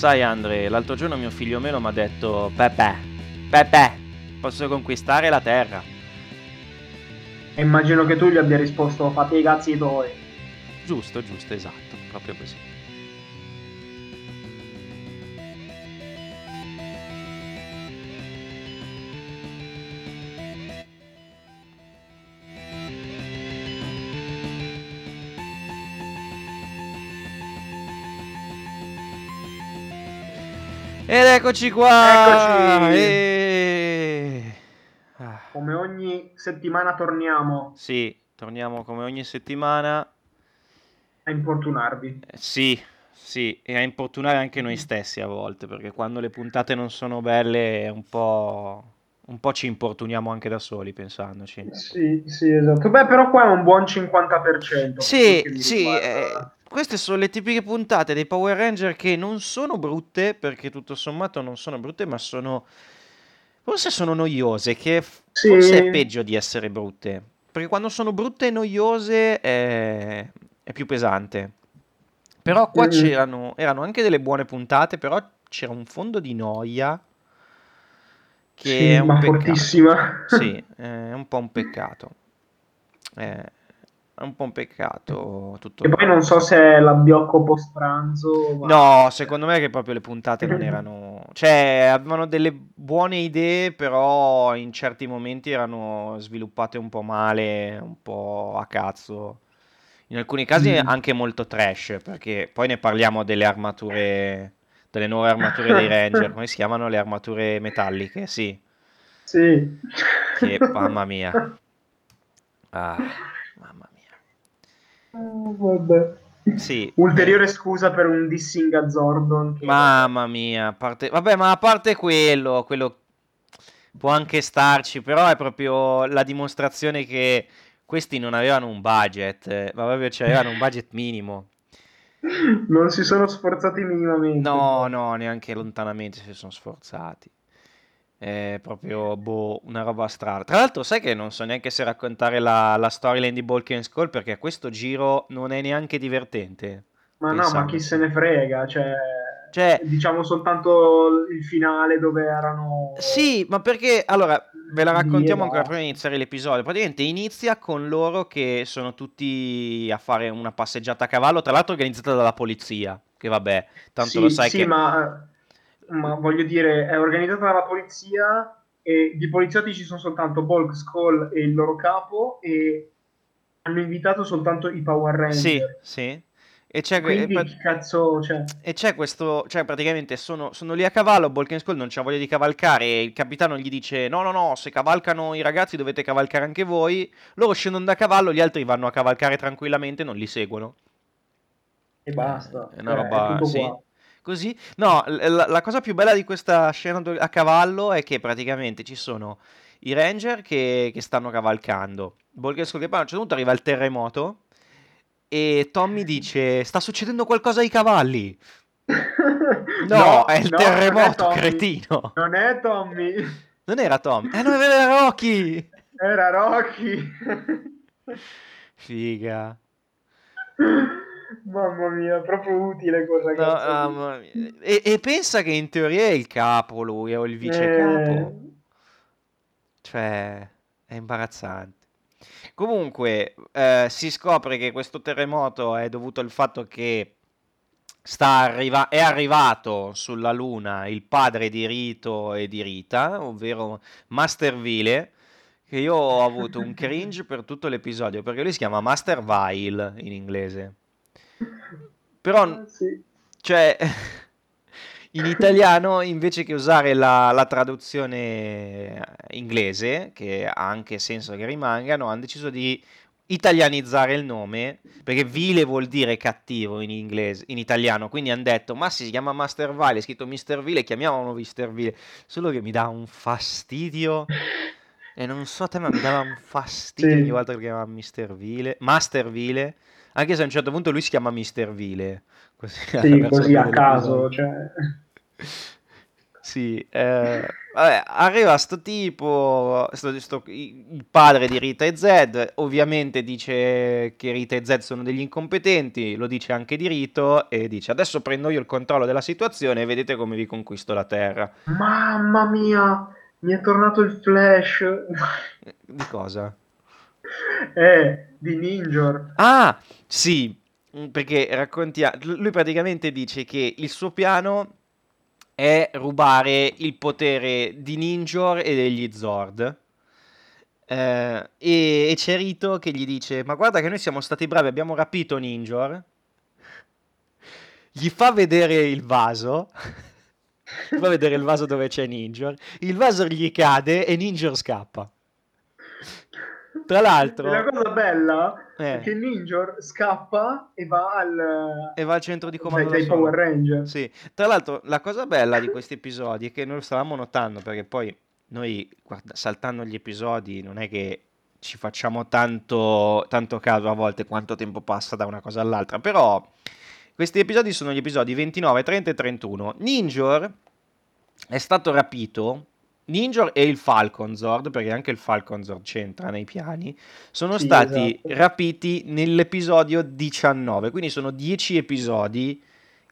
Sai Andre, l'altro giorno mio figlio meno mi ha detto Pepe, Pepe, posso conquistare la terra. E immagino che tu gli abbia risposto fate i cazzi tuoi. Giusto, giusto, esatto, proprio così. Ed eccoci qua! Eccoci! E... Ah, Come ogni settimana torniamo Sì, torniamo come ogni settimana. a importunarvi. Eh, Sì, sì, e a importunare anche noi stessi a volte, perché quando le puntate non sono belle, è un po', un po' ci importuniamo anche da soli pensandoci. Sì, sì, esatto. Beh, però qua è un buon 50%. per Sì, sì, eh, queste sono le tipiche puntate dei Power Ranger che non sono brutte, perché tutto sommato non sono brutte, ma sono... Forse sono noiose, che Sì. forse è peggio di essere brutte, perché quando sono brutte e noiose è, è più pesante. Però qua Mm. c'erano, erano anche delle buone puntate, però c'era un fondo di noia che Sì, è un ma peccato. fortissima. Sì, è un po' un peccato. È è un po' un peccato tutto E poi non so se è l'abbiocco post pranzo. ma- No, secondo me che proprio le puntate non erano... Cioè, avevano delle buone idee, però in certi momenti erano sviluppate un po' male, un po' a cazzo. In alcuni casi Mm. anche molto trash, perché poi ne parliamo delle armature, delle nuove armature dei Ranger, come si chiamano le armature metalliche? Sì, Sì. che mamma mia. Ah, Vabbè. Sì. Ulteriore scusa per un dissing a Zordon. che- Mamma mia, a parte... vabbè, ma a parte quello, quello può anche starci, però è proprio la dimostrazione che questi non avevano un budget, eh, ma proprio cioè, avevano un budget minimo. Non si sono sforzati minimamente. No, no, neanche lontanamente si sono sforzati. È proprio boh, una roba strana. Tra l'altro, sai che non so neanche se raccontare la, la storyline di Bulk and Skull perché a questo giro non è neanche divertente. Ma no, ma chi se ne frega, cioè, Cioè- diciamo soltanto il finale dove erano... Sì, ma perché allora ve la raccontiamo ancora prima di iniziare l'episodio. Praticamente inizia con loro che sono tutti a fare una passeggiata a cavallo, tra l'altro organizzata dalla polizia. Che vabbè, tanto Sì, lo sai sì, che. ma, ma voglio dire, è organizzata dalla polizia e di poliziotti ci sono soltanto Bulk, Skull e il loro capo e hanno invitato soltanto i Power Ranger. Sì, sì. E c'è, Quindi e- cazzo, cioè... e c'è questo, cioè praticamente sono, sono lì a cavallo, Bulk and Skull non c'ha voglia di cavalcare e il capitano gli dice no, no, no, se cavalcano i ragazzi dovete cavalcare anche voi. Loro scendono da cavallo, gli altri vanno a cavalcare tranquillamente, non li seguono. E basta. È una Cioè, roba, tutto sì. qua. Così? No, la, la cosa più bella di questa scena a cavallo è che praticamente ci sono i ranger che, che stanno cavalcando. Bolghesco che a un certo punto arriva il terremoto e Tommy dice sta succedendo qualcosa ai cavalli. No, è il no, non è terremoto, cretino. Non è Tommy, Non era Tommy. Eh, no, era Rocky. era Rocky. Figa. Mamma mia, proprio utile quel No, mia. E, e pensa che in teoria è il capo lui, o il vice capo. Eh, Cioè, è imbarazzante. Comunque, eh, si scopre che questo terremoto è dovuto al fatto che sta arriva- è arrivato sulla Luna il padre di Rito e di Rita, ovvero Master Vile, che io ho avuto un cringe per tutto l'episodio, perché lui si chiama Master Vile in inglese. Però eh, sì. cioè, in italiano, invece che usare la, la traduzione inglese, che ha anche senso che rimangano, hanno deciso di italianizzare il nome, perché vile vuol dire cattivo in inglese, in italiano, quindi hanno detto, ma si chiama Master Vile, è scritto Mr. Vile, chiamiamolo Mr. Vile, solo che mi dà un fastidio, e non so te, ma mi dava un fastidio Sì. ogni volta che chiamava Mr. Vile, Master Vile, anche se a un certo punto lui si chiama Mr. Vile. Così, Sì, così a caso, cioè... Sì, eh, Vabbè, arriva sto tipo, sto, sto- il padre di Rita e Zed, ovviamente dice che Rita e Zed sono degli incompetenti, lo dice anche di Rito e dice adesso prendo io il controllo della situazione e vedete come vi conquisto la terra. Mamma mia, mi è tornato il flash. Di cosa? Eh, di Ninjor. Ah, sì, perché raccontia, lui praticamente dice che il suo piano è rubare il potere di Ninjor e degli Zord. Eh, e, c'è Rito che gli dice: Ma guarda, che noi siamo stati bravi, abbiamo rapito Ninjor. Gli fa vedere il vaso. fa vedere il vaso dove c'è Ninjor. Il vaso gli cade e Ninjor scappa. Tra l'altro, la cosa bella eh. è che Ninjor scappa e va al, e va al centro di comando dai Power Ranger. Sì. Tra l'altro, la cosa bella di questi episodi è che noi lo stavamo notando perché poi noi, guarda, saltando gli episodi, non è che ci facciamo tanto, tanto caso a volte quanto tempo passa da una cosa all'altra, però questi episodi sono gli episodi 29, 30 e 31. Ninjor è stato rapito Ninjor e il Falcon Zord, perché anche il Falcon Zord c'entra nei piani, sono Sì, stati esatto. rapiti nell'episodio 19, quindi sono 10 episodi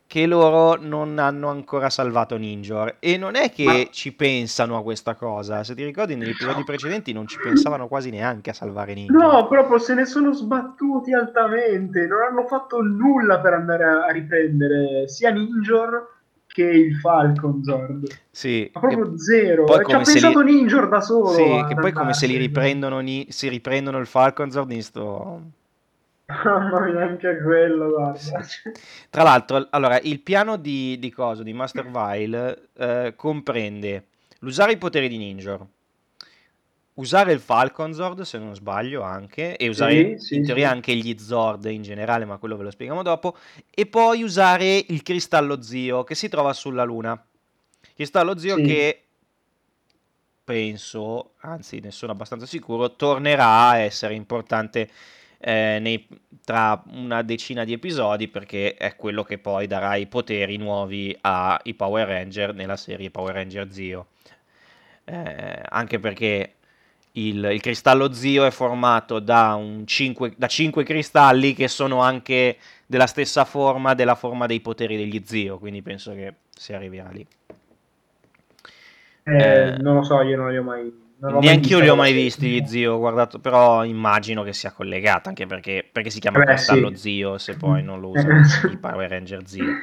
che loro non hanno ancora salvato Ninjor. E non è che Ma- ci pensano a questa cosa, se ti ricordi negli episodi precedenti non ci pensavano quasi neanche a salvare Ninjor. No, proprio se ne sono sbattuti altamente, non hanno fatto nulla per andare a, riprendere sia Ninjor che il Falcon Zord. Sì, Ma proprio zero. poi Ci ha pensato li- Ninjor da solo. Sì, che poi come se li riprendono, ni- si riprendono il Falcon Zord in sto... Mamma mia, anche quello, guarda. Sì. Tra l'altro, allora, il piano di, di coso, di Master Vile, eh, comprende l'usare i poteri di Ninjor, usare il Falcon Zord, se non sbaglio, anche, e usare Sì, sì, in teoria sì. anche gli Zord in generale, ma quello ve lo spieghiamo dopo, e poi usare il Cristallo Zio, che si trova sulla Luna. Cristallo Zio che penso, anzi ne sono abbastanza sicuro, tornerà a essere importante eh, nei- tra una decina di episodi perché è quello che poi darà i poteri nuovi ai Power Ranger nella serie Power Ranger Zio. Eh, anche perché il, il cristallo Zio è formato da, un cinque, da 5 cristalli che sono anche della stessa forma della forma dei poteri degli Zio, quindi penso che si arriverà lì. Eh, Eh, non lo so, io non li ho mai... Neanche io li ho mai visti gli zio, ho guardato, però immagino che sia collegata, anche perché, perché si chiama Beh, Cristallo sì. Zio se poi non lo usano sì. i Power Ranger Zio.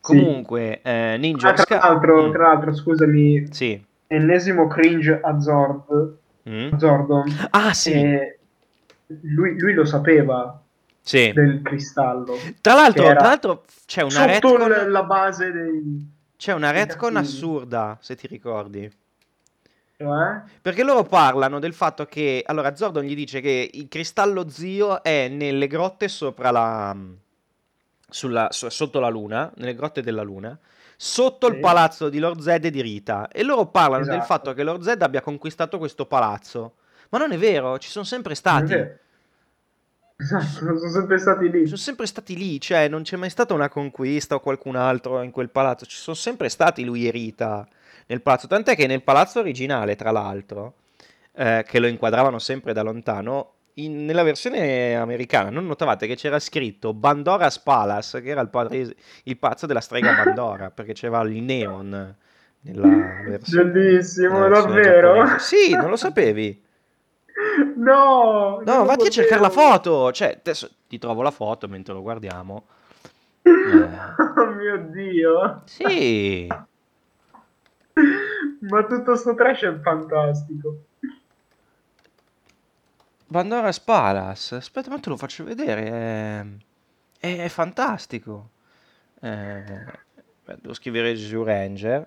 Sì. Comunque, eh, Ninja Ah, tra l'altro, Mm, tra l'altro, scusami, sì. Ennesimo cringe a Zord, Mm. a Zordon. Ah, sì, E lui, lui lo sapeva sì. del cristallo. Tra l'altro, tra l'altro c'è una Sotto retcon, l- la base dei... c'è una retcon assurda, se ti ricordi. Cioè? Perché loro parlano del fatto che, allora, Zordon gli dice che il cristallo zio è nelle grotte sopra la, sulla- so- sotto la luna, nelle grotte della luna, sotto il Sì. palazzo di Lord Zed e di Rita. E loro parlano del Esatto. fatto che Lord Zed abbia conquistato questo palazzo. Ma non è vero, ci sono sempre stati. Esatto, sono sempre stati lì. Sono sempre stati lì, cioè non c'è mai stata una conquista o qualcun altro in quel palazzo. Ci sono sempre stati lui e Rita nel palazzo. Tant'è che nel palazzo originale, tra l'altro, eh, che lo inquadravano sempre da lontano, in- nella versione americana non notavate che c'era scritto Bandora's Palace, che era il, padre- il palazzo della strega Bandora, perché c'era il neon nella versione, Bellissimo, nella versione davvero? giapponese. Sì, non lo sapevi? No! No, vatti a cercare la foto. Cioè, adesso ti trovo la foto mentre lo guardiamo. Eh, Oh mio Dio! sì, Ma tutto sto trash è fantastico. Bandora's Palace. Aspetta, ma te lo faccio vedere. È, è- è fantastico. Eh, beh, devo scrivere Gesù Ranger.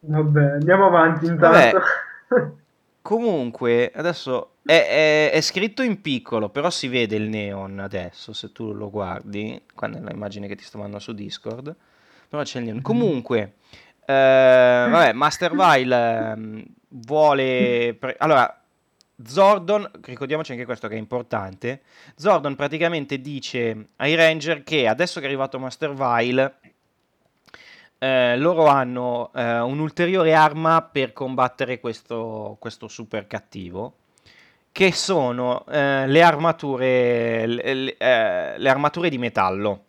Vabbè, andiamo avanti Vabbè. intanto. Comunque, adesso è, è- scritto in piccolo, però si vede il neon adesso, se tu lo guardi, qua nella immagine che ti sto mandando su Discord, però c'è il neon. Comunque, eh, vabbè, Master Vile ehm, vuole... pre- allora, Zordon, ricordiamoci anche questo che è importante, Zordon praticamente dice ai Ranger che adesso che è arrivato Master Vile, eh, loro hanno eh, un'ulteriore arma per combattere questo, questo super cattivo, che sono eh, le, armature, le, eh, le armature di metallo,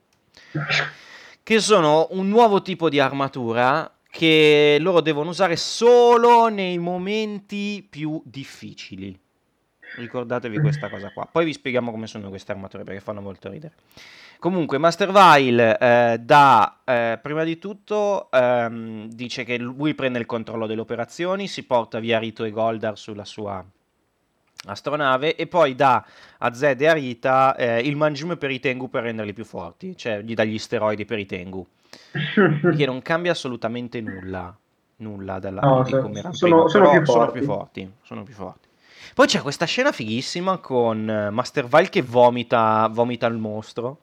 che sono un nuovo tipo di armatura che loro devono usare solo nei momenti più difficili. Ricordatevi questa cosa qua. Poi vi spieghiamo come sono queste armature perché fanno molto ridere. Comunque, Master Vile eh, da, eh, prima di tutto ehm, dice che lui prende il controllo delle operazioni, si porta via Rito e Goldar sulla sua astronave e poi dà a Zed e a Rita eh, il mangiume per i Tengu per renderli più forti, cioè gli dà gli steroidi per i Tengu, che non cambia assolutamente nulla, nulla della, No, di so- come erano sono- prima, sono più sono più forti, sono più forti. Poi c'è questa scena fighissima con eh, Master Vile che vomita, vomita il mostro.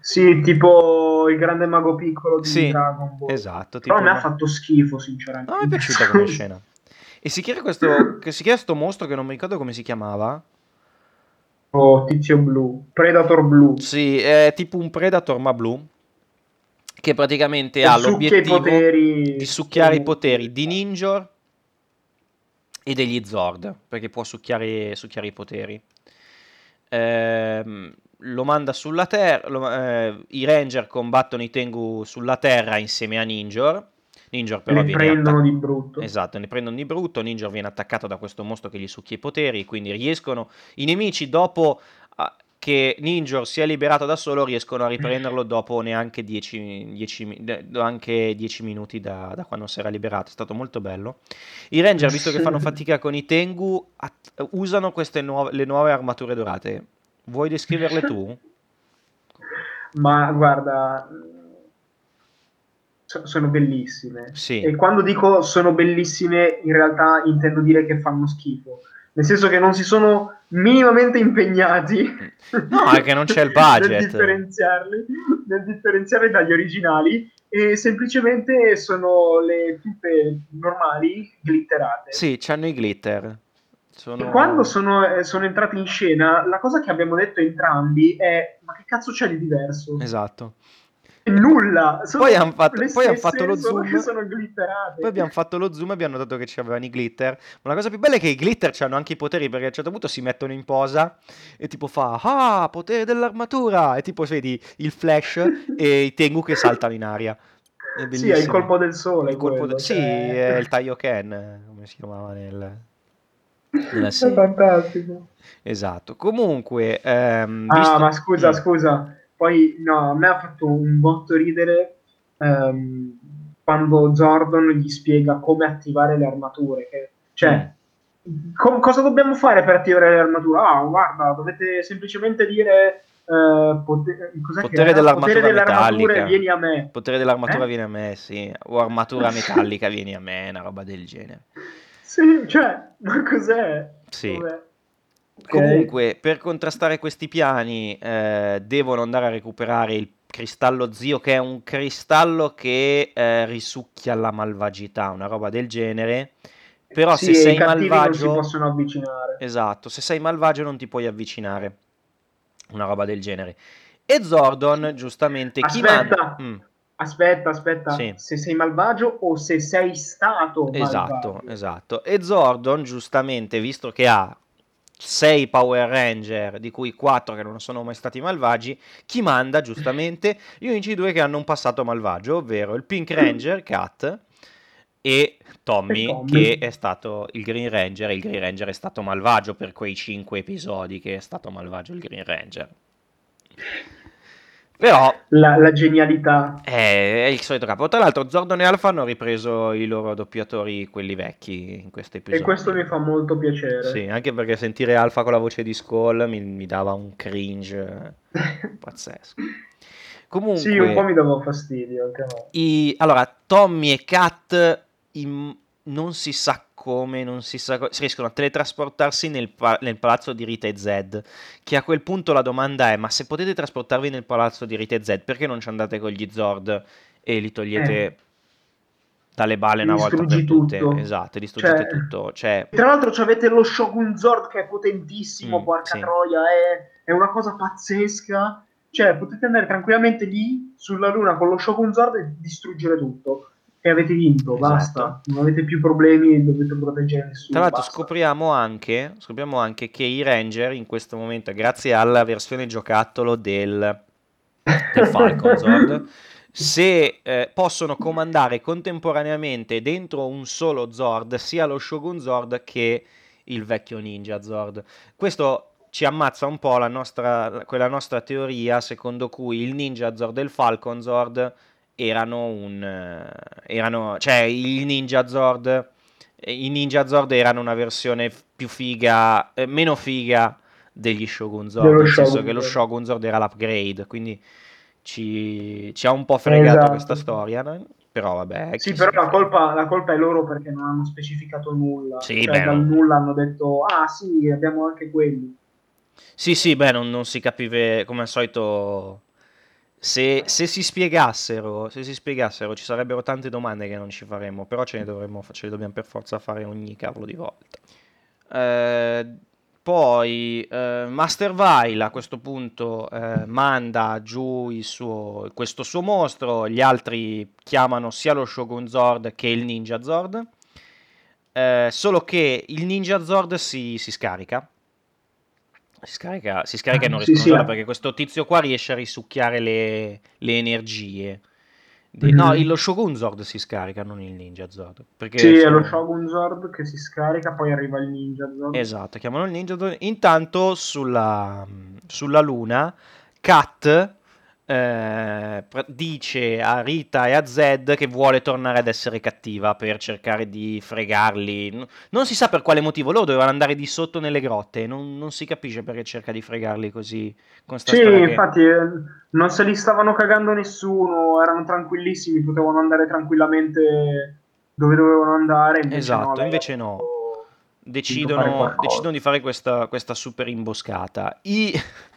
Sì, tipo il grande mago piccolo di Sì, Dragon Ball. esatto. Però a tipo- me ha fatto schifo, sinceramente. No, mi è piaciuta come scena. E si chiama questo, che si chiama sto mostro che non mi ricordo come si chiamava. Oh, tizio blu, Predator blu. Sì, è tipo un Predator ma blu. Che praticamente Che ha l'obiettivo poteri di succhiare i poteri di Ninjor e degli Zord. Perché può succhiare, succhiare i poteri. Ehm, lo manda sulla Terra. I Ranger combattono i Tengu sulla Terra insieme a Ninjor. Ninjor però Ne prendono attac- di brutto. Esatto, ne prendono di brutto. Ninjor viene attaccato da questo mostro che gli succhia i poteri. Quindi riescono. I nemici, dopo che Ninjor si è liberato da solo, riescono a riprenderlo dopo neanche 10, 10 mi- de- anche 10 minuti da, da quando si era liberato. È stato molto bello. I Ranger, visto che fanno fatica con i Tengu, att- usano queste nuove, le nuove armature dorate. Vuoi descriverle tu? Ma guarda, so- sono bellissime. Sì. E quando dico sono bellissime, in realtà intendo dire che fanno schifo. Nel senso che non si sono minimamente impegnati No, è che non c'è il nel budget. differenziarli, nel differenziarli dagli originali e semplicemente sono le tutte normali glitterate. Sì, c'hanno i glitter. Sono... E quando sono, eh, sono entrati in scena, la cosa che abbiamo detto entrambi è: ma che cazzo c'è di diverso? Esatto. Nulla. Sono Poi han fatto- poi han fatto lo zoom. sono glitterate. Poi abbiamo fatto lo zoom e abbiamo notato che c'avevano i glitter. Ma la cosa più bella è che i glitter hanno anche i poteri perché a un certo punto si mettono in posa e tipo fa Ah, potere dell'armatura! E tipo vedi il flash e i Tengu che saltano in aria. È Sì, è il colpo del sole. Il colpo quello, de- Sì, cioè- è il Taioken, come si chiamava nel... nella È fantastico. Esatto. Comunque, ehm, Ah, visto- ma scusa, scusa. Poi, no, a me ha fatto un botto ridere ehm, quando Zordon gli spiega come attivare le armature. Che, cioè, com- cosa dobbiamo fare per attivare le armature? Ah, guarda, dovete semplicemente dire eh, pote- cos'è che Potere dell'armatura potere metallica. vieni a me. Potere dell'armatura Eh? viene a me, sì. O armatura metallica vieni a me, una roba del genere. Sì, cioè, ma cos'è? Sì. Vabbè. Comunque, per contrastare questi piani, eh, devono andare a recuperare il cristallo zio, che è un cristallo che eh, risucchia la malvagità, una roba del genere. Però Sì, se sei cattivi non si malvagio, possono avvicinare. esatto, se sei malvagio non ti puoi avvicinare, una roba del genere. E Zordon, giustamente, chi Aspetta. manda? Mm, Aspetta, aspetta, Sì. se sei malvagio o se sei stato esatto, malvagio. esatto. E Zordon, giustamente, visto che ha 6 Power Ranger, di cui 4 che non sono mai stati malvagi, chi manda giustamente gli unici due che hanno un passato malvagio, ovvero il Pink Ranger, Kat, e Tommy, E Tommy. che è stato il Green Ranger, e il Green Ranger è stato malvagio per quei 5 episodi che è stato malvagio il Green Ranger. Però La, la genialità. è, è il solito capo. Tra l'altro, Zordon e Alpha hanno ripreso i loro doppiatori, quelli vecchi, in questo episodio. E questo mi fa molto piacere. Sì, anche perché sentire Alpha con la voce di Skull mi, mi dava un cringe pazzesco. Comunque, Sì, un po' mi dava fastidio i- allora, Tommy e Kat in- non si sa come, non si sa si riescono a teletrasportarsi nel, nel palazzo di Rita e Zed. Che a quel punto la domanda è: ma se potete trasportarvi nel palazzo di Rita e Zed, perché non ci andate con gli Zord e li togliete Eh. dalle balle una volta per tutte? tutto. Esatto, distruggete Cioè- tutto. Cioè, Tra l'altro avete lo Shogun Zord che è potentissimo, Mm, porca sì. troia, è, è una cosa pazzesca. Cioè, potete andare tranquillamente lì, sulla Luna con lo Shogun Zord e distruggere tutto. E avete vinto, Esatto. basta. Non avete più problemi e dovete proteggere nessuno. Tra l'altro scopriamo anche, scopriamo anche che i Ranger in questo momento, grazie alla versione giocattolo del, del Falcon Zord, se eh, possono comandare contemporaneamente dentro un solo Zord sia lo Shogun Zord che il vecchio Ninja Zord. Questo ci ammazza un po' la nostra, quella nostra teoria secondo cui il Ninja Zord e il Falcon Zord erano un... eh, erano, cioè il Ninja Zord... eh, I Ninja Zord erano una versione più figa, eh, meno figa degli Shogun Zord, Dello nel senso Shogun che lo. Shogun Zord era l'upgrade, quindi ci, ci ha un po' fregato Esatto. questa storia, no? però vabbè. Sì, però la colpa, la colpa è loro perché non hanno specificato nulla. Sì, cioè, beh, dal non- nulla hanno detto, ah sì, abbiamo anche quelli. Sì, sì, beh, non, non si capiva come al solito. Se, se si spiegassero, se si spiegassero, ci sarebbero tante domande che non ci faremmo, però ce ne dovremmo, ce le dobbiamo per forza fare ogni cavolo di volta. Eh, poi eh, Master Vile a questo punto eh, manda giù suo, questo suo mostro, gli altri chiamano sia lo Shogun Zord che il Ninja Zord, Eh, solo che il Ninja Zord si, si scarica. Si scarica, si scarica e non Sì, riescono sì. usarlo perché questo tizio qua riesce a risucchiare le, le energie. De- Mhm. No, il- lo Shogun Zord si scarica, non il Ninja Zord. Perché Sì, è sono- lo Shogun Zord che si scarica, poi arriva il Ninja Zord. Esatto, chiamano il Ninja Zord. Intanto sulla, sulla Luna, Kat eh, dice a Rita e a Zed che vuole tornare ad essere cattiva per cercare di fregarli. Non si sa per quale motivo, loro dovevano andare di sotto nelle grotte, non, non si capisce perché cerca di fregarli così con sta Sì, storia che- infatti eh, non se li stavano cagando nessuno, erano tranquillissimi, potevano andare tranquillamente dove dovevano andare. Invece Esatto, no, invece no. Decidono, decidono di fare questa, questa super imboscata. I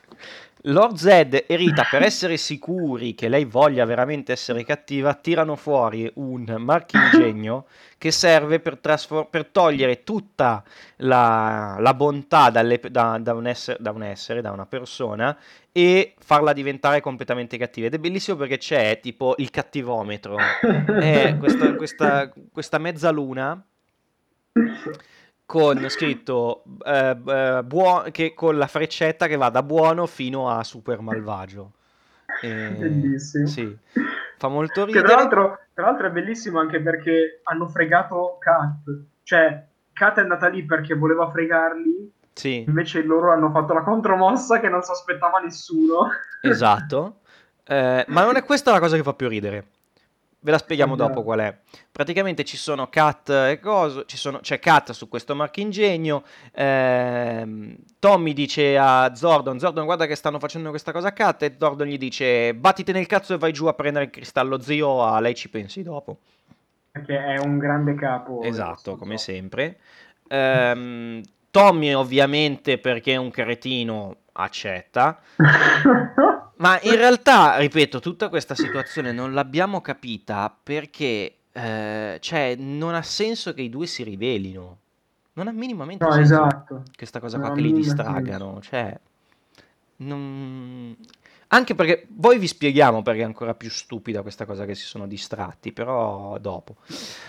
Lord Zed e Rita, per essere sicuri che lei voglia veramente essere cattiva, tirano fuori un marchingegno che serve per, trasfor- per togliere tutta la, la bontà dalle- da, da un essere, da un essere, da una persona, e farla diventare completamente cattiva. Ed è bellissimo perché c'è tipo il cattivometro. È questa, questa, questa mezzaluna con scritto eh, eh, buo- che, con la freccetta che va da buono fino a super malvagio. E- Bellissimo. Sì, fa molto Che tra ridere. l'altro, tra l'altro è bellissimo anche perché hanno fregato Kat. Cioè, Kat è andata lì perché voleva fregarli, Sì, invece loro hanno fatto la contromossa che non si aspettava nessuno. esatto. Eh, ma non è questa la cosa che fa più ridere. Ve la spieghiamo dopo qual è. Praticamente ci sono cat e cose, ci sono, c'è cat su questo marchingegno. ehm, Tommy dice a Zordon: Zordon, guarda che stanno facendo questa cosa a cat. E Zordon gli dice: Battiti nel cazzo e vai giù a prendere il cristallo zio. A lei ci pensi dopo. Perché è un grande capo. Esatto, come sempre. Ehm, Tommy, ovviamente, perché è un cretino, accetta. Ma in realtà, ripeto, tutta questa situazione non l'abbiamo capita perché eh, cioè, non ha senso che i due si rivelino. Non ha minimamente No, senso esatto. questa cosa qua ha che li nulla distraggano. Cioè, non- Anche perché poi vi spieghiamo perché è ancora più stupida questa cosa che si sono distratti, però dopo.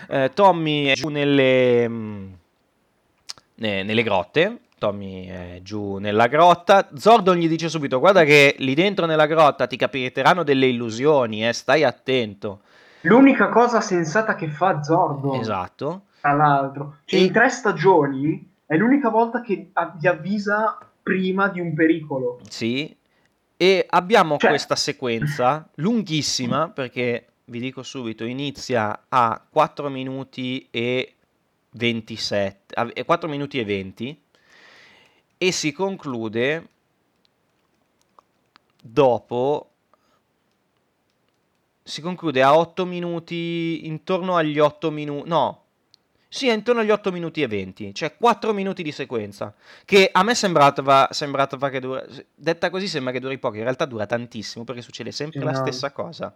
Eh, Tommy è giù nelle, mm, ne- nelle grotte. Tommy è giù nella grotta. Zordon gli dice subito: Guarda che lì dentro nella grotta ti capiteranno delle illusioni, eh, stai attento. L'unica cosa sensata che fa Zordon, Esatto. tra l'altro, cioè E- in tre stagioni è l'unica volta che vi avvisa prima di un pericolo. Sì. E abbiamo Cioè- questa sequenza lunghissima perché vi dico subito, inizia a 4 minuti e 27, a- e 4 minuti e 20 e si conclude dopo si conclude a 8 minuti intorno agli 8 minuti no sì, è intorno agli 8 minuti e 20, cioè 4 minuti di sequenza, che a me sembrava, sembrava che dura, detta così sembra che duri poco, in realtà dura tantissimo perché succede sempre Sì, la no. stessa cosa,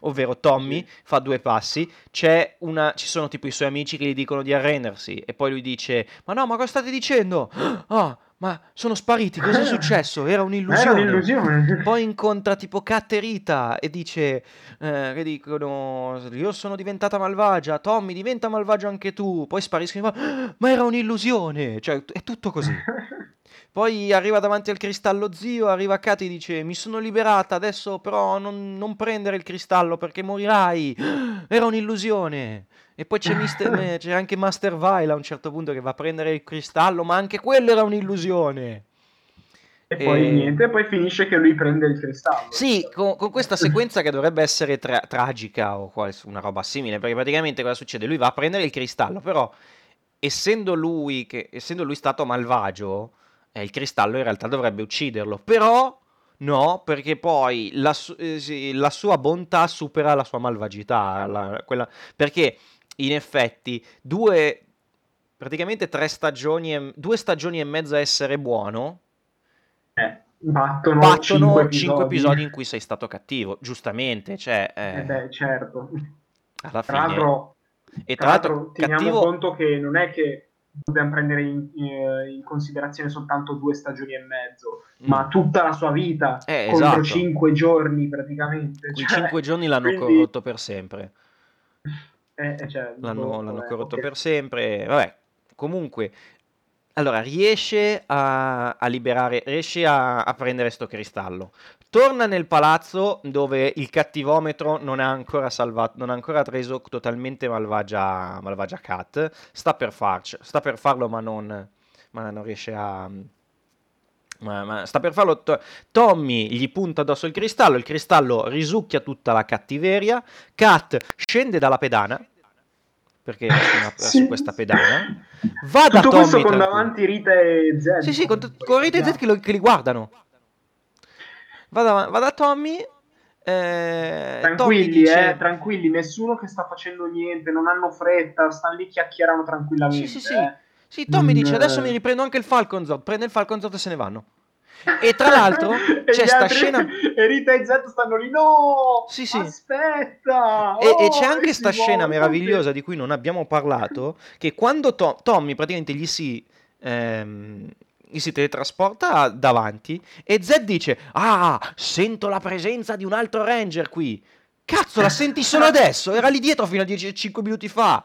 ovvero Tommy Sì. fa due passi, c'è una, ci sono tipo i suoi amici che gli dicono di arrendersi e poi lui dice, ma no, ma cosa state dicendo? Ah, ma sono spariti, cosa è successo? Era Era un'illusione. un'illusione. Poi incontra tipo Kat e dice, eh, che dicono, io sono diventata malvagia, Tommy diventa malvagio anche tu, poi spariscono, "Ah, ma era un'illusione, cioè è tutto così. Poi arriva davanti al cristallo zio, arriva Kat e dice, mi sono liberata, adesso però non, non prendere il cristallo perché morirai, "Ah, era un'illusione. E poi c'è, Mister- c'è anche Master Vile a un certo punto che va a prendere il cristallo, ma anche quello era un'illusione. E poi E- niente, poi finisce che lui prende il cristallo. Sì, con, con questa sequenza che dovrebbe essere tra- tragica o qual- una roba simile, perché praticamente cosa succede? Lui va a prendere il cristallo, però essendo lui, che, essendo lui stato malvagio, eh, il cristallo in realtà dovrebbe ucciderlo, però no, perché poi la, su- eh, sì, la sua bontà supera la sua malvagità, la- quella- perché in effetti due, praticamente tre stagioni, e, due stagioni e mezza a essere buono, Eh, battono, battono cinque 5 episodi. in cui sei stato cattivo, giustamente, cioè, eh, Eh beh, certo. alla Tra fine. l'altro, E tra l'altro teniamo cattivo, conto che non è che dobbiamo prendere in, in- in considerazione soltanto due stagioni e mezzo, Mm. ma tutta la sua vita Eh, contro esatto. cinque giorni praticamente. cioè, 5 giorni l'hanno quindi- corrotto per sempre. Eh, eh, cioè, L'hanno, boh, l'hanno vabbè, corrotto ok. per sempre. Vabbè, comunque, allora riesce a, a liberare, riesce a, a prendere sto cristallo. Torna nel palazzo dove il cattivometro non ha ancora salvato, non ha ancora reso totalmente malvagia, malvagia Kat. Sta per farci, sta per farlo, ma non, ma non riesce a. Ma, ma sta per farlo. To- Tommy gli punta addosso il cristallo. Il cristallo risucchia tutta la cattiveria. Kat scende dalla pedana. Perché è una- Sì. su questa pedana. Va da Tutto Tommy. questo con davanti Rita e Zed. Sì, sì, con, con Rita e Zed che, lo- che li guardano. Va da, va da Tommy. eh, Tranquilli, dice- eh, tranquilli, nessuno che sta facendo niente, non hanno fretta, stanno lì chiacchierano tranquillamente. Sì, sì, sì. eh. Sì, Tommy dice adesso eh. mi riprendo anche il Falcon Zord. Prende il Falcon Zord e se ne vanno. E tra l'altro E c'è sta altri- scena. E Rita e Zed stanno lì, no! Sì, sì. Aspetta! E, e oh, c'è anche e sta scena volta, meravigliosa di cui non abbiamo parlato, che quando To- Tommy praticamente gli si, ehm, gli si teletrasporta davanti e Zed dice, ah, sento la presenza di un altro Ranger qui. Cazzo, la senti solo adesso? Era lì dietro fino a 10 5 minuti fa.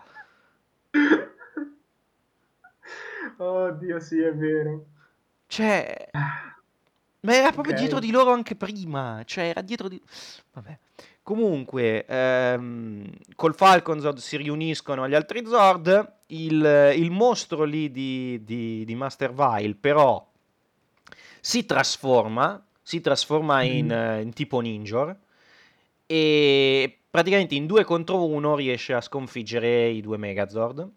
Oddio, sì, è vero. Cioè, ma era proprio Ok. dietro di loro anche prima. Cioè, era dietro di... Vabbè. Comunque, ehm, col Falcon Zord si riuniscono agli altri Zord. Il, il mostro lì di, di, di Master Vile, però, si trasforma. Si trasforma in, Mhm. eh, in tipo Ninjor. E praticamente in due contro uno riesce a sconfiggere i due Megazord.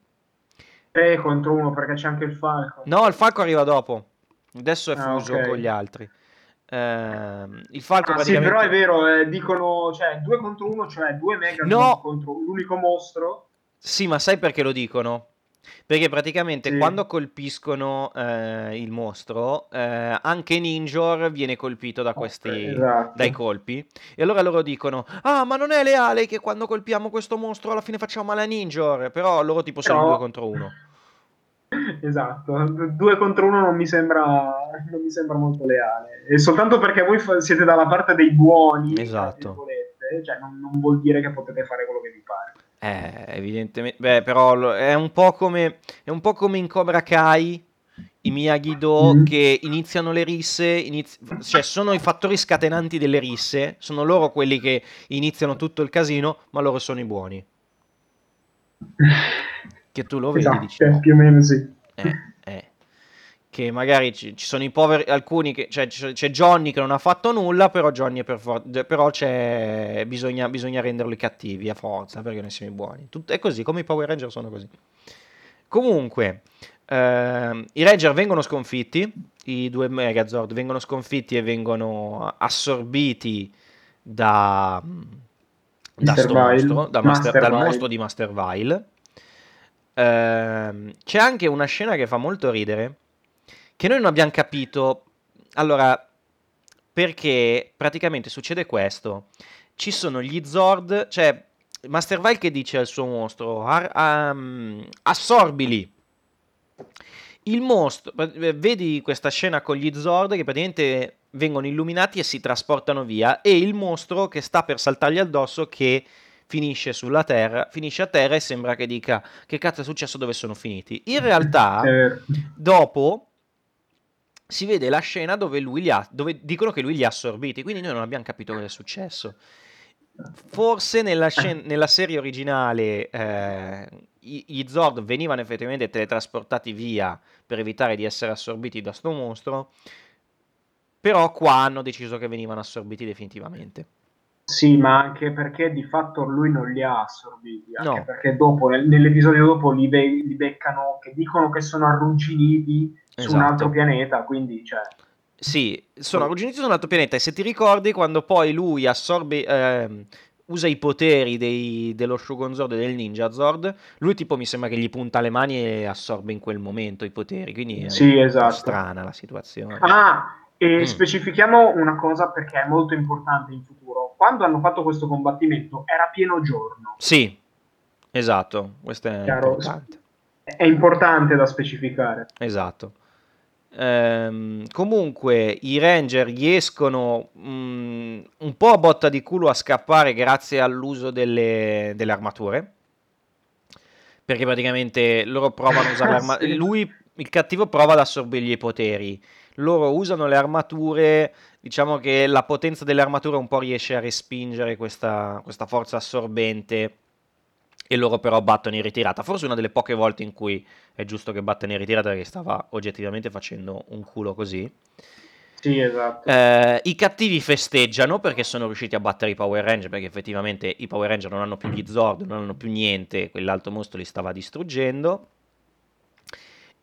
Tre contro uno perché c'è anche il Falcon. No, il Falco arriva dopo. Adesso è Ah, fuso ok. con gli altri. Ehm, il Falco Ah, sì, praticamente... però è vero, eh, dicono, cioè, due contro uno, cioè due mega No. contro l'unico mostro. Sì, ma sai perché lo dicono? Perché praticamente Sì. quando colpiscono eh, il mostro, eh, anche Ninjor viene colpito da questi, Ok, esatto. dai colpi. E allora loro dicono: Ah, ma non è leale che quando colpiamo questo mostro alla fine facciamo male a Ninjor. Però loro tipo sono Però- due contro uno. Esatto, due contro uno non mi sembra, non mi sembra molto leale. E soltanto perché voi fa- siete dalla parte dei buoni, Esatto. cioè non, non vuol dire che potete fare quello che vi pare. Eh, evidentemente, beh, però è un po' come, è un po' come in Cobra Kai, i Miyagi-Do Mm. che iniziano le risse, inizi- cioè sono i fattori scatenanti delle risse, sono loro quelli che iniziano tutto il casino, ma loro sono i buoni. Che tu lo vedi, Esatto, dici, più o meno sì. Eh. Che magari ci, ci sono i poveri, alcuni che, cioè c'è Johnny che non ha fatto nulla, però per for- però c'è, bisogna, bisogna renderli cattivi a forza, perché noi siamo i buoni. Tut- è così, come i Power Ranger sono così. Comunque, ehm, i Ranger vengono sconfitti, i due Megazord vengono sconfitti e vengono assorbiti da, da mostro, da Master- Master dal Vile. mostro di Master Vile. Ehm, c'è anche una scena che fa molto ridere, che noi non abbiamo capito. Allora, perché praticamente succede questo. Ci sono gli Zord, cioè Master Vile che dice al suo mostro, "Ar- um, assorbili. il mostro, eh, vedi questa scena con gli Zord che praticamente vengono illuminati e si trasportano via e il mostro che sta per saltargli addosso che finisce sulla terra, finisce a terra e sembra che dica che cazzo è successo, dove sono finiti. In realtà, dopo si vede la scena dove, lui ha, dove dicono che lui li ha assorbiti, quindi noi non abbiamo capito cosa è successo. Forse nella, scena, nella serie originale eh, gli Zord venivano effettivamente teletrasportati via per evitare di essere assorbiti da sto mostro, però qua hanno deciso che venivano assorbiti definitivamente. Sì, ma anche perché di fatto lui non li ha assorbiti, anche no. perché dopo, nel, nell'episodio dopo li, be- li, beccano, che dicono che sono arrugginiti esatto. su un altro pianeta, quindi cioè... Sì, sono arrugginiti su un altro pianeta e se ti ricordi quando poi lui assorbe... Eh, usa i poteri dei, dello Shogun Zord e del Ninja Zord, lui tipo mi sembra che gli punta le mani e assorbe in quel momento i poteri, quindi sì, è esatto. strana la situazione. Ah, e mm. specifichiamo una cosa perché è molto importante in futuro. Quando hanno fatto questo combattimento era pieno giorno. Sì, esatto, questo è Chiaro, importante. È importante da specificare. Esatto. Ehm, comunque i Ranger riescono mm, un po' a botta di culo a scappare grazie all'uso delle, delle armature. Perché praticamente loro provano a usare l'armatura. Lui, il cattivo, prova ad assorbirgli i poteri loro usano le armature, diciamo che la potenza delle armature un po' riesce a respingere questa, questa forza assorbente e loro però battono in ritirata. Forse una delle poche volte in cui è giusto che battano in ritirata perché stava oggettivamente facendo un culo così. Sì, esatto. Eh, I cattivi festeggiano perché sono riusciti a battere i Power Ranger, perché effettivamente i Power Ranger non hanno più gli Zord, non hanno più niente, quell'altro mostro li stava distruggendo.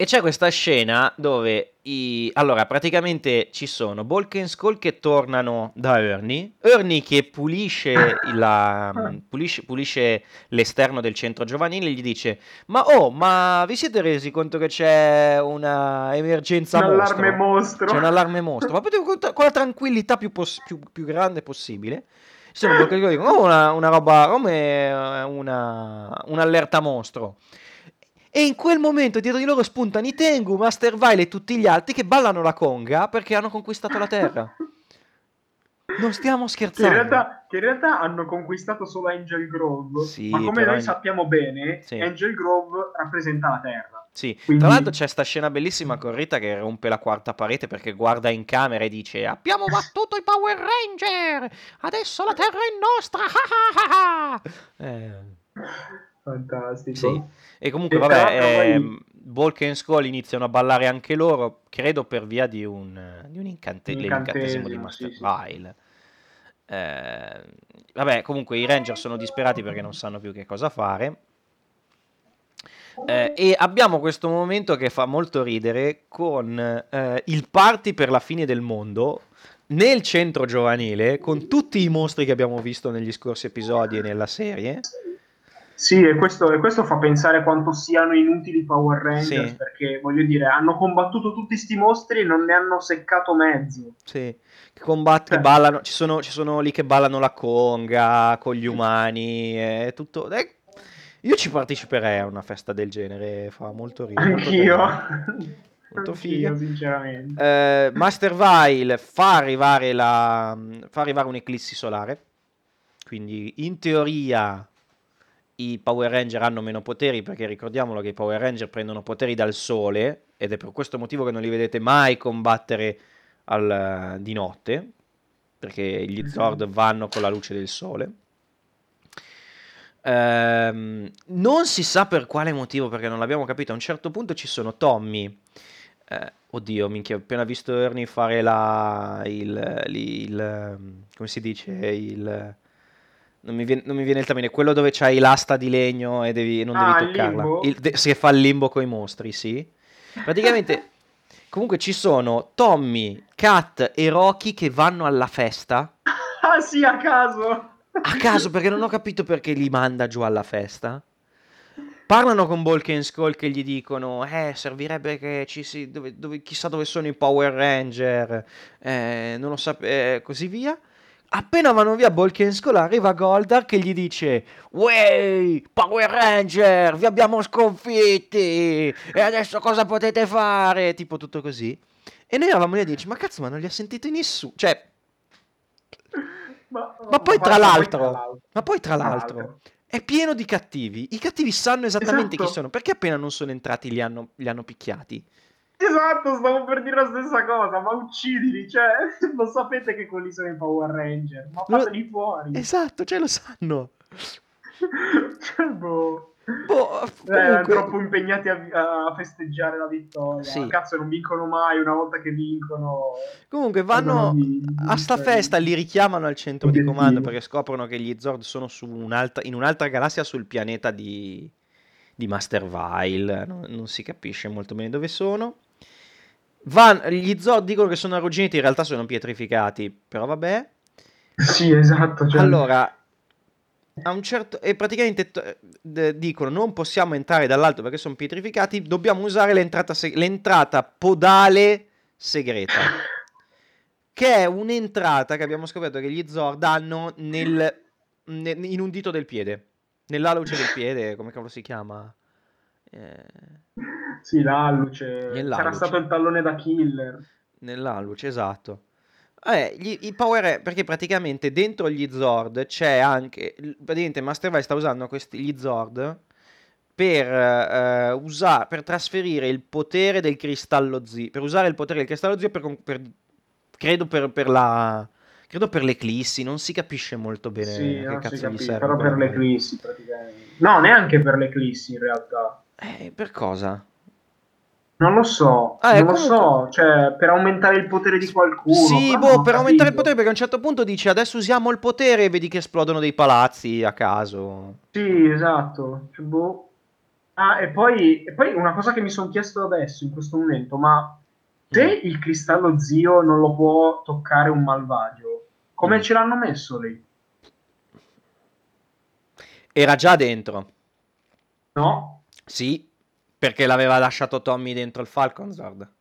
E c'è questa scena dove i... allora praticamente ci sono Bulk e Skull che tornano da Ernie, Ernie che pulisce, la... pulisce, pulisce, l'esterno del centro giovanile e gli dice ma oh ma vi siete resi conto che c'è una emergenza un mostro? allarme mostro? c'è un allarme mostro. Ma potete con la tranquillità più, pos... più, più grande possibile. Sono Bulk e Skull dicono oh una, una roba come una, un'allerta mostro e in quel momento dietro di loro spuntano i Tengu, Master Vile e tutti gli altri che ballano la conga perché hanno conquistato la Terra. Non stiamo scherzando. Che in, realtà, che in realtà, hanno conquistato solo Angel Grove. Sì, ma come noi in... sappiamo bene, sì. Angel Grove rappresenta la Terra. Sì, Quindi... tra l'altro c'è questa scena bellissima con Rita che rompe la quarta parete perché guarda in camera e dice Abbiamo battuto i Power Ranger! Adesso la Terra è nostra! eh... Fantastico. Sì. E comunque, e vabbè, eh, Volk e Skull iniziano a ballare anche loro, credo per via di un, di un incante- incantesimo di Master sì, Vile. Eh, vabbè, comunque i Ranger sono disperati perché non sanno più che cosa fare. Eh, e abbiamo questo momento che fa molto ridere con eh, il party per la fine del mondo nel centro giovanile con tutti i mostri che abbiamo visto negli scorsi episodi e nella serie sì, e questo, e questo, fa pensare quanto siano inutili i Power Rangers, sì. perché voglio dire, hanno combattuto tutti questi mostri e non ne hanno seccato mezzo. Sì, che combattono, eh. ballano, ci sono, ci sono, lì che ballano la conga con gli umani, è tutto... Eh, io ci parteciperei a una festa del genere, fa molto ridere. Anch'io. Molto figo, sinceramente. Eh, Master Vile fa arrivare, la, fa arrivare un'eclissi solare, quindi in teoria i Power Ranger hanno meno poteri perché ricordiamolo che i Power Ranger prendono poteri dal sole ed è per questo motivo che non li vedete mai combattere al, di notte perché gli mhm. Zord vanno con la luce del sole. Ehm, non si sa per quale motivo perché non l'abbiamo capito. A un certo punto ci sono Tommy. Eh, oddio, minchia, ho appena visto Ernie fare la, il, il, il come si dice, il non mi, viene, non mi, viene, il termine, quello dove c'hai l'asta di legno e devi, non ah, devi toccarla. Il, de, si fa il limbo con i mostri, sì. Praticamente, comunque ci sono Tommy, Kat e Rocky che vanno alla festa. Ah sì, a caso. A caso, perché non ho capito perché li manda giù alla festa. Parlano con Skull che gli dicono, eh, servirebbe che ci si, dove, dove, chissà dove sono i Power Ranger, eh, non lo sapevo, eh, così via Appena vanno via Bolk Skull arriva Goldar che gli dice Wey, Power Ranger, vi abbiamo sconfitti e adesso cosa potete fare? Tipo tutto così. E noi eravamo lì a dirci, ma cazzo, ma non li ha sentiti nessuno. Cioè, ma, ma, poi tra l'altro, ma poi tra l'altro, è pieno di cattivi. I cattivi sanno esattamente esatto. chi sono. Perché appena non sono entrati li hanno, li hanno picchiati? Esatto, stavo per dire la stessa cosa, ma uccidili, cioè, lo sapete che quelli sono i Power Ranger, ma fateli fuori. Esatto, cioè lo sanno. cioè, boh. Boh, eh, comunque... troppo impegnati a, a, festeggiare la vittoria. Sì. Cazzo, non vincono mai. Una volta che vincono, comunque vanno a sta festa. Li richiamano al centro di comando perché scoprono che gli Zord sono un'altra, in un'altra galassia sul pianeta di, di Master Vile. Non, non, si capisce molto bene dove sono. Van, gli Zord dicono che sono arrugginiti, in realtà sono pietrificati, però vabbè. Sì, esatto. Cioè... Allora, a un certo... e praticamente t- d- dicono non possiamo entrare dall'alto perché sono pietrificati, dobbiamo usare l'entrata, se- l'entrata podale segreta. che è un'entrata che abbiamo scoperto che gli Zord hanno nel, nel, in un dito del piede. Nell'aluce del piede, come cavolo si chiama? Eh... Sì, l'alluce. C'era stato il tallone da killer. Nell'alluce, esatto. Eh, gli, i Power perché praticamente dentro gli Zord c'è anche praticamente Master Vai sta usando questi gli Zord per, eh, usare, per trasferire il potere del cristallo Z per usare il potere del cristallo Z per, per credo per, per la credo per l'eclissi non si capisce molto bene sì, che cazzo gli serve però per l'eclissi praticamente no neanche per l'eclissi in realtà eh, per cosa? Non lo so, ah, non lo so, cioè per aumentare il potere di qualcuno. Sì, boh, per aumentare il potere perché a un certo punto dice adesso usiamo il potere e vedi che esplodono dei palazzi a caso. Sì, esatto. Cioè, boh. Ah, e poi, e poi una cosa che mi sono chiesto adesso, in questo momento, ma se mm. il cristallo zio non lo può toccare un malvagio, come mm. ce l'hanno messo lì? Era già dentro. No? Sì, perché l'aveva lasciato Tommy dentro il Falcon Zord.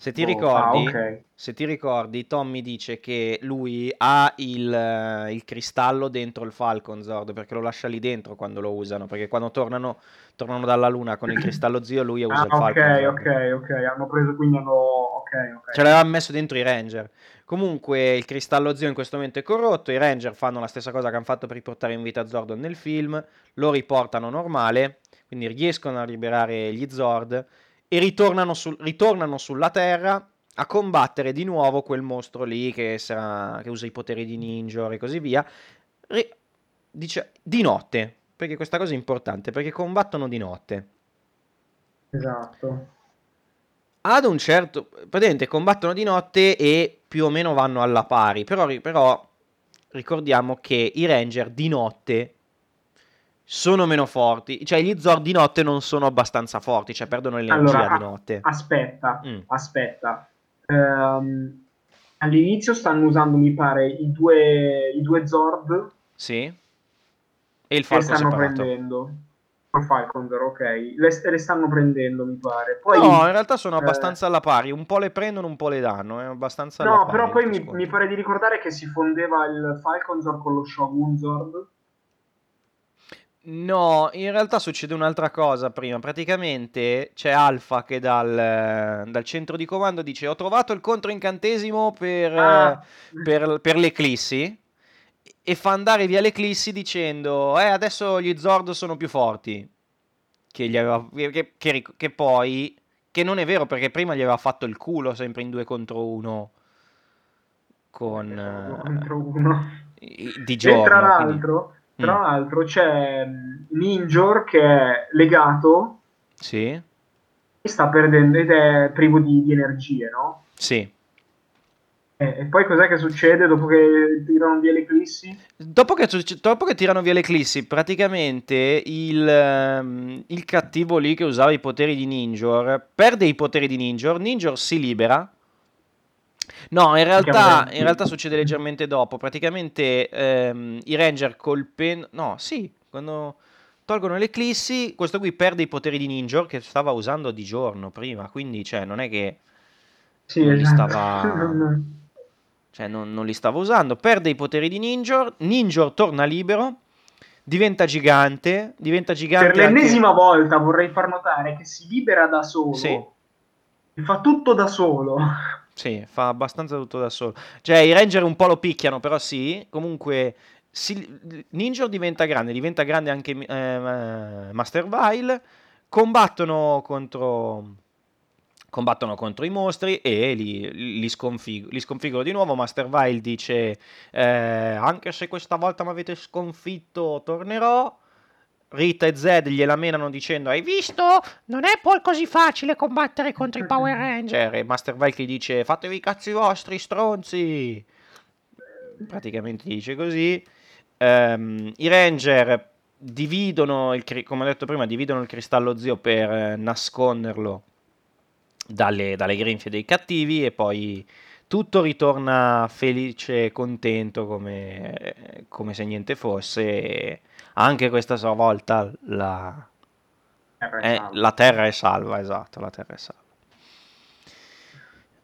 Se ti, oh, ricordi, ah, okay. se ti ricordi, Tommy dice che lui ha il, il, cristallo dentro il Falcon Zord perché lo lascia lì dentro quando lo usano. Perché quando tornano, tornano dalla Luna con il cristallo zio, lui usa ah, il Falcon Ok, ok, ok. Hanno preso quindi hanno. Ok, ok. Ce l'aveva messo dentro i Ranger. Comunque il cristallo zio in questo momento è corrotto, i Ranger fanno la stessa cosa che hanno fatto per riportare in vita Zordon nel film, lo riportano normale, quindi riescono a liberare gli Zord e ritornano, sul, ritornano sulla Terra a combattere di nuovo quel mostro lì che, sarà, che usa i poteri di Ninja e così via, Ri, dice, di notte, perché questa cosa è importante, perché combattono di notte. Esatto ad un certo praticamente combattono di notte e più o meno vanno alla pari però, però ricordiamo che i ranger di notte sono meno forti cioè gli Zord di notte non sono abbastanza forti cioè perdono l'energia allora, di notte aspetta mm. aspetta um, all'inizio stanno usando mi pare i due, i due Zord sì e il Falco stanno separato. prendendo Falconder, ok. Le, le, stanno prendendo, mi pare. Poi, no, in realtà sono eh, abbastanza alla pari. Un po' le prendono, un po' le danno. È abbastanza no, però poi mi, mi, pare di ricordare che si fondeva il Falconzor con lo Shogunzord. No, in realtà succede un'altra cosa prima. Praticamente c'è Alpha che dal, dal centro di comando dice: Ho trovato il controincantesimo per, ah. per, per l'eclissi e fa andare via l'Eclissi dicendo eh adesso gli Zord sono più forti. Che, aveva, che, che, che, poi che non è vero perché prima gli aveva fatto il culo sempre in due contro uno con uh, contro uno. di giorno e tra l'altro, quindi... tra mm. l'altro c'è Ninjor che è legato sì. e sta perdendo ed è privo di, di energie no? sì e poi cos'è che succede dopo che tirano via l'eclissi? Dopo che, dopo che tirano via l'eclissi, praticamente il, um, il, cattivo lì che usava i poteri di Ninjor perde i poteri di Ninjor, Ninjor si libera. No, in realtà, in realtà succede leggermente dopo. Praticamente um, i Ranger colpendo... No, sì, quando tolgono l'eclissi, questo qui perde i poteri di Ninjor che stava usando di giorno prima, quindi cioè non è che Sì, non esatto. stava cioè non, non li stava usando, perde i poteri di Ninjor, Ninjor torna libero, diventa gigante, diventa gigante per l'ennesima anche... volta vorrei far notare che si libera da solo Sì. fa tutto da solo. Sì, fa abbastanza tutto da solo. Cioè, i Ranger un po' lo picchiano, però sì. Comunque, si, Ninja diventa grande, diventa grande anche eh, Master Vile. Combattono contro, combattono contro i mostri e li, li, sconfig- li sconfiggono di nuovo. Master Vile dice: eh, Anche se questa volta mi avete sconfitto, tornerò. Rita e Zed gliela menano dicendo: Hai visto? Non è poi così facile combattere contro i Power Ranger. E Master Vile dice: Fatevi i cazzi vostri, stronzi. Praticamente dice così. Um, I Ranger dividono, il, come ho detto prima, dividono il cristallo zio per eh, nasconderlo dalle, dalle grinfie dei cattivi e poi tutto ritorna felice e contento come, come, se niente fosse. E anche questa volta la, terra è, la terra è salva, esatto, la terra è salva.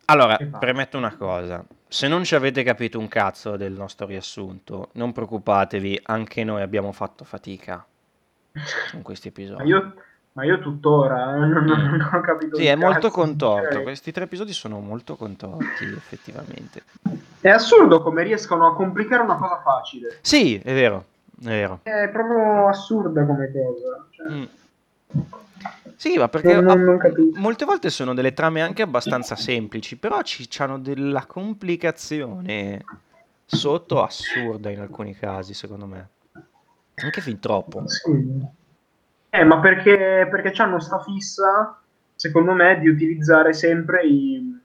Allora, premetto una cosa, se non ci avete capito un cazzo del nostro riassunto, non preoccupatevi, anche noi abbiamo fatto fatica con questi episodi. Io, ma io tuttora non, non, non, ho capito. Sì, è molto contorto, questi tre episodi sono molto contorti, effettivamente. È assurdo come riescono a complicare una cosa facile. Sì, è vero, è vero. È proprio assurda come cosa. Cioè... Mm. Sì, ma perché non, non molte volte sono delle trame anche abbastanza semplici, però ci hanno della complicazione sotto assurda in alcuni casi, secondo me. Anche fin troppo. Sì. Eh, ma perché, perché hanno sta fissa, secondo me, di utilizzare sempre i,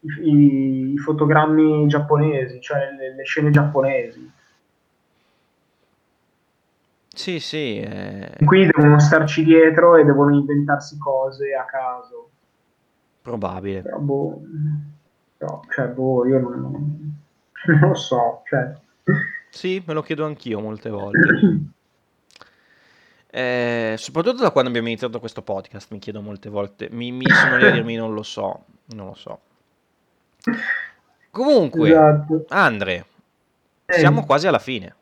i, i fotogrammi giapponesi, cioè le, le scene giapponesi. Sì, sì. Eh... Qui devono starci dietro e devono inventarsi cose a caso. Probabile. Però, boh, no, cioè, boh, io non, non lo so. Cioè. Sì, me lo chiedo anch'io molte volte. eh, soprattutto da quando abbiamo iniziato questo podcast, mi chiedo molte volte. Mi, mi sono lì a dirmi non lo so, non lo so. Comunque, esatto. Andre, siamo quasi alla fine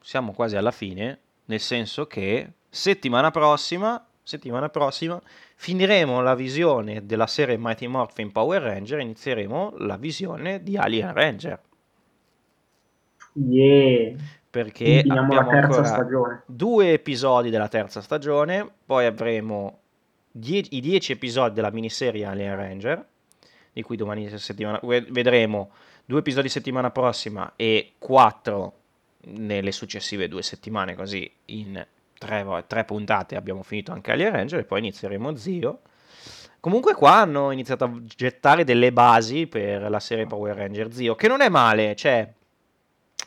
siamo quasi alla fine, nel senso che settimana prossima, settimana prossima finiremo la visione della serie Mighty Morphin Power Ranger e inizieremo la visione di Alien Ranger. Yeah. Perché abbiamo ancora due episodi della terza stagione, poi avremo die- i dieci episodi della miniserie Alien Ranger, di cui domani settimana vedremo due episodi settimana prossima e quattro nelle successive due settimane, così in tre, tre puntate abbiamo finito anche Alien Ranger e poi inizieremo Zio. Comunque qua hanno iniziato a gettare delle basi per la serie Power Ranger Zio, che non è male, cioè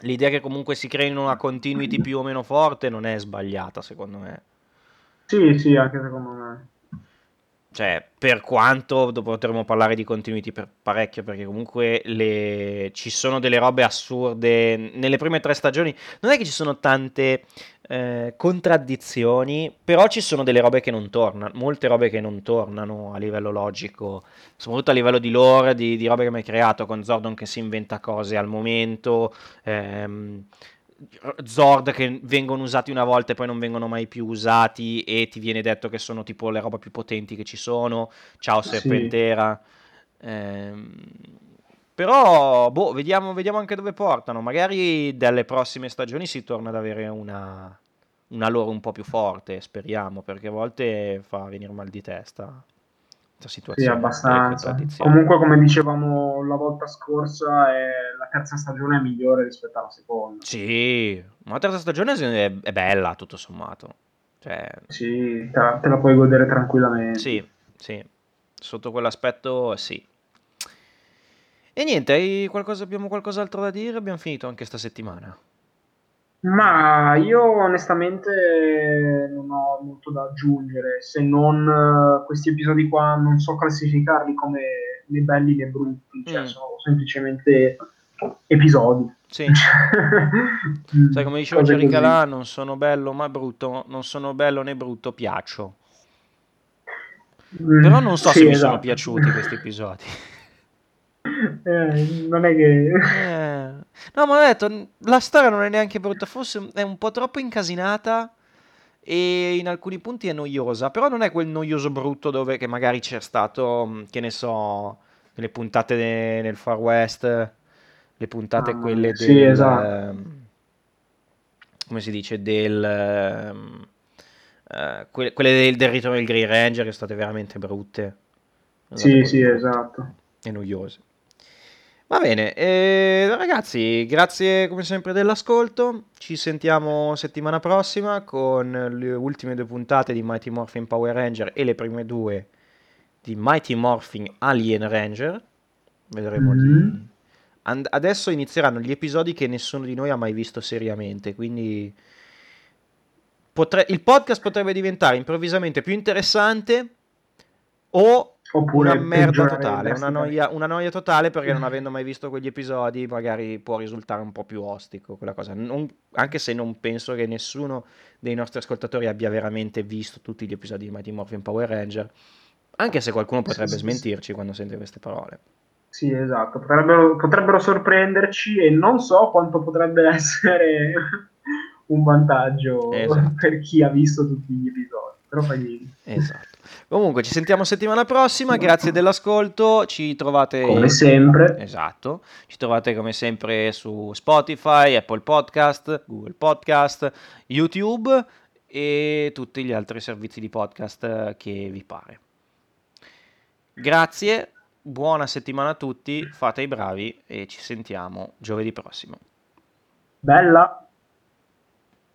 l'idea che comunque si creino una continuity più o meno forte non è sbagliata secondo me. Sì, sì, anche secondo me cioè, per quanto potremmo parlare di continuity per parecchio, perché comunque le... ci sono delle robe assurde. Nelle prime tre stagioni non è che ci sono tante eh, contraddizioni, però ci sono delle robe che non tornano, molte robe che non tornano a livello logico, soprattutto a livello di lore, di, di robe che mi hai creato, con Zordon che si inventa cose al momento. Ehm, Zord che vengono usati una volta e poi non vengono mai più usati e ti viene detto che sono tipo le robe più potenti che ci sono. Ciao Serpentera. Sì. Ehm, però, boh, vediamo, vediamo, anche dove portano. Magari dalle prossime stagioni si torna ad avere una, una loro un po' più forte, speriamo, perché a volte fa venire mal di testa questa situazione. Sì, abbastanza. Comunque, come dicevamo la volta scorsa, è... la terza stagione è migliore rispetto alla seconda. Sì, ma la terza stagione è, è bella, tutto sommato. Cioè... Sì, te la, te la puoi godere tranquillamente. Sì, sì, sotto quell'aspetto sì. E niente, qualcosa, abbiamo qualcos'altro da dire? Abbiamo finito anche sta settimana. Ma io onestamente non ho molto da aggiungere, se non uh, questi episodi qua non so classificarli come né belli né brutti, cioè mm. sono semplicemente episodi. Sì. Sai come diceva Jerry Calà, non sono bello ma brutto, non sono bello né brutto, piaccio. Mm, Però non so sì, se mi esatto. sono piaciuti questi episodi. Eh, non è che... No, ma ho detto, la storia non è neanche brutta, forse è un po' troppo incasinata e in alcuni punti è noiosa, però non è quel noioso brutto dove che magari c'è stato, mm, che ne so, nelle puntate de- nel Far West, le puntate ah, quelle sì, del... esatto. Um, come si dice, del... Uh, que- quelle del, del ritorno del Green Ranger che sono state veramente brutte. Sì, sì, brutte. esatto. E noiose. Va bene, eh, ragazzi, grazie come sempre dell'ascolto. Ci sentiamo settimana prossima con le ultime due puntate di Mighty Morphin Power Ranger e le prime due di Mighty Morphin Alien Ranger. Vedremo mm-hmm. di... And- adesso inizieranno gli episodi che nessuno di noi ha mai visto seriamente, quindi potre- il podcast potrebbe diventare improvvisamente più interessante o Oppure una merda totale, una noia, una noia, totale perché non avendo mai visto quegli episodi magari può risultare un po' più ostico quella cosa, non, anche se non penso che nessuno dei nostri ascoltatori abbia veramente visto tutti gli episodi di Mighty Morphin Power Ranger, anche se qualcuno potrebbe sì, smentirci sì. quando sente queste parole. Sì, esatto, potrebbero, potrebbero sorprenderci e non so quanto potrebbe essere un vantaggio esatto. per chi ha visto tutti gli episodi, però fai niente. Esatto. Comunque, ci sentiamo settimana prossima. Grazie dell'ascolto. Ci trovate come sempre. Esatto. Ci trovate come sempre su Spotify, Apple Podcast, Google Podcast, YouTube e tutti gli altri servizi di podcast che vi pare. Grazie, buona settimana a tutti, fate i bravi e ci sentiamo giovedì prossimo. Bella!